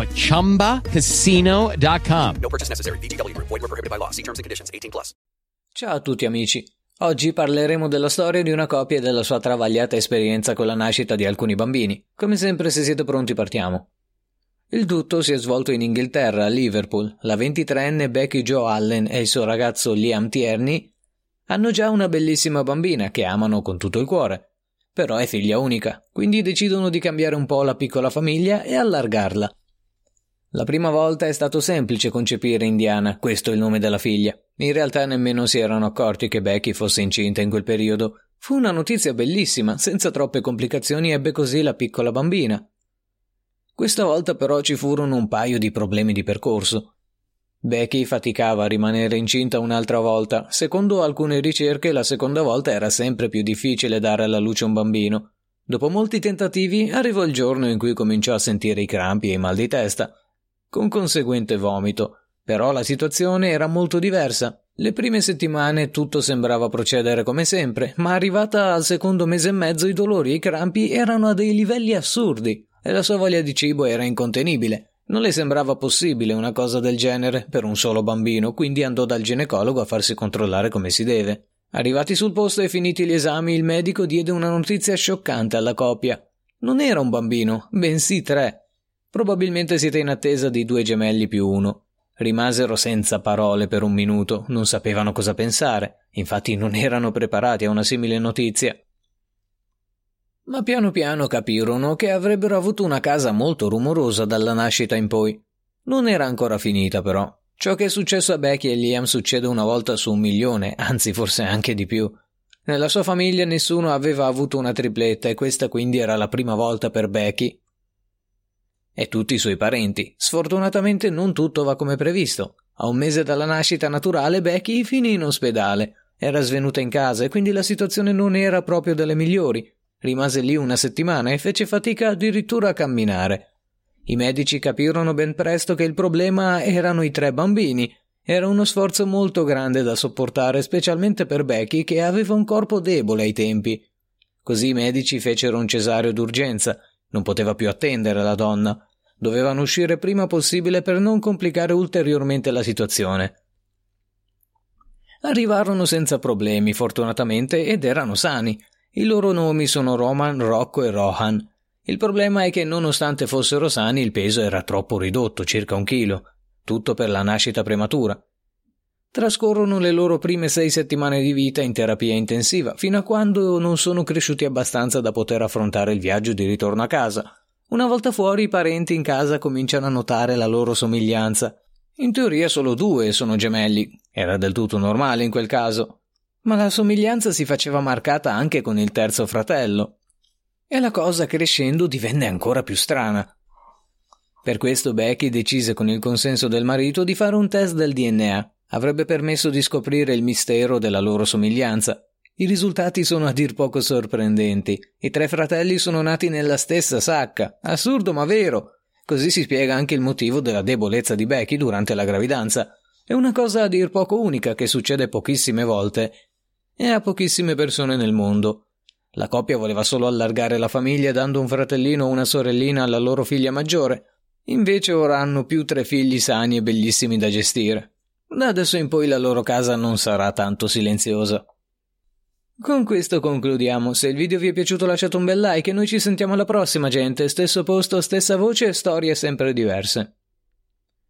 at ChumbaCasino.com. No purchase necessary. VGW. Void were prohibited by law. See terms and conditions. 18 plus. Ciao a tutti amici. Oggi parleremo della storia di una coppia e della sua travagliata esperienza con la nascita di alcuni bambini. Come sempre, se siete pronti, partiamo. Il tutto si è svolto in Inghilterra, a Liverpool. La 23enne Becky Jo Allen e il suo ragazzo Liam Tierney hanno già una bellissima bambina che amano con tutto il cuore. Però è figlia unica, quindi decidono di cambiare un po' la piccola famiglia e allargarla. La prima volta è stato semplice concepire Indiana, questo è il nome della figlia. In realtà nemmeno si erano accorti che Becky fosse incinta in quel periodo. Fu una notizia bellissima, senza troppe complicazioni ebbe così la piccola bambina. Questa volta però ci furono un paio di problemi di percorso. Becky faticava a rimanere incinta un'altra volta. Secondo alcune ricerche, la seconda volta era sempre più difficile dare alla luce un bambino. Dopo molti tentativi, arrivò il giorno in cui cominciò a sentire i crampi e i mal di testa con conseguente vomito. Però la situazione era molto diversa. Le prime settimane tutto sembrava procedere come sempre, ma arrivata al secondo mese e mezzo i dolori e i crampi erano a dei livelli assurdi e la sua voglia di cibo era incontenibile. Non le sembrava possibile una cosa del genere per un solo bambino, quindi andò dal ginecologo a farsi controllare come si deve. Arrivati sul posto e finiti gli esami, il medico diede una notizia scioccante alla coppia. Non era un bambino, bensì tre. Probabilmente siete in attesa di due gemelli più uno. Rimasero senza parole per un minuto, non sapevano cosa pensare, infatti non erano preparati a una simile notizia. Ma piano piano capirono che avrebbero avuto una casa molto rumorosa dalla nascita in poi. Non era ancora finita, però. Ciò che è successo a Becky e Liam succede una volta su un milione, anzi forse anche di più. Nella sua famiglia nessuno aveva avuto una tripletta e questa quindi era la prima volta per Becky e tutti i suoi parenti. Sfortunatamente non tutto va come previsto. A un mese dalla nascita naturale Becky finì in ospedale. Era svenuta in casa e quindi la situazione non era proprio delle migliori. Rimase lì una settimana e fece fatica addirittura a camminare. I medici capirono ben presto che il problema erano i tre bambini. Era uno sforzo molto grande da sopportare, specialmente per Becky che aveva un corpo debole ai tempi. Così i medici fecero un cesareo d'urgenza. Non poteva più attendere la donna. Dovevano uscire prima possibile per non complicare ulteriormente la situazione. Arrivarono senza problemi, fortunatamente, ed erano sani. I loro nomi sono Roman, Rocco e Rohan. Il problema è che, nonostante fossero sani, il peso era troppo ridotto, circa un chilo, tutto per la nascita prematura. Trascorrono le loro prime sei settimane di vita in terapia intensiva, fino a quando non sono cresciuti abbastanza da poter affrontare il viaggio di ritorno a casa. Una volta fuori i parenti in casa cominciano a notare la loro somiglianza. In teoria solo due sono gemelli, era del tutto normale in quel caso, ma la somiglianza si faceva marcata anche con il terzo fratello. E la cosa crescendo divenne ancora più strana. Per questo Becky decise con il consenso del marito di fare un test del DNA. Avrebbe permesso di scoprire il mistero della loro somiglianza. I risultati sono a dir poco sorprendenti. I tre fratelli sono nati nella stessa sacca. Assurdo ma vero. Così si spiega anche il motivo della debolezza di Becky durante la gravidanza. È una cosa a dir poco unica che succede pochissime volte e a pochissime persone nel mondo. La coppia voleva solo allargare la famiglia dando un fratellino o una sorellina alla loro figlia maggiore. Invece ora hanno più tre figli sani e bellissimi da gestire. Da adesso in poi la loro casa non sarà tanto silenziosa. Con questo concludiamo. Se il video vi è piaciuto lasciate un bel like e noi ci sentiamo alla prossima gente. Stesso posto, stessa voce e storie sempre diverse.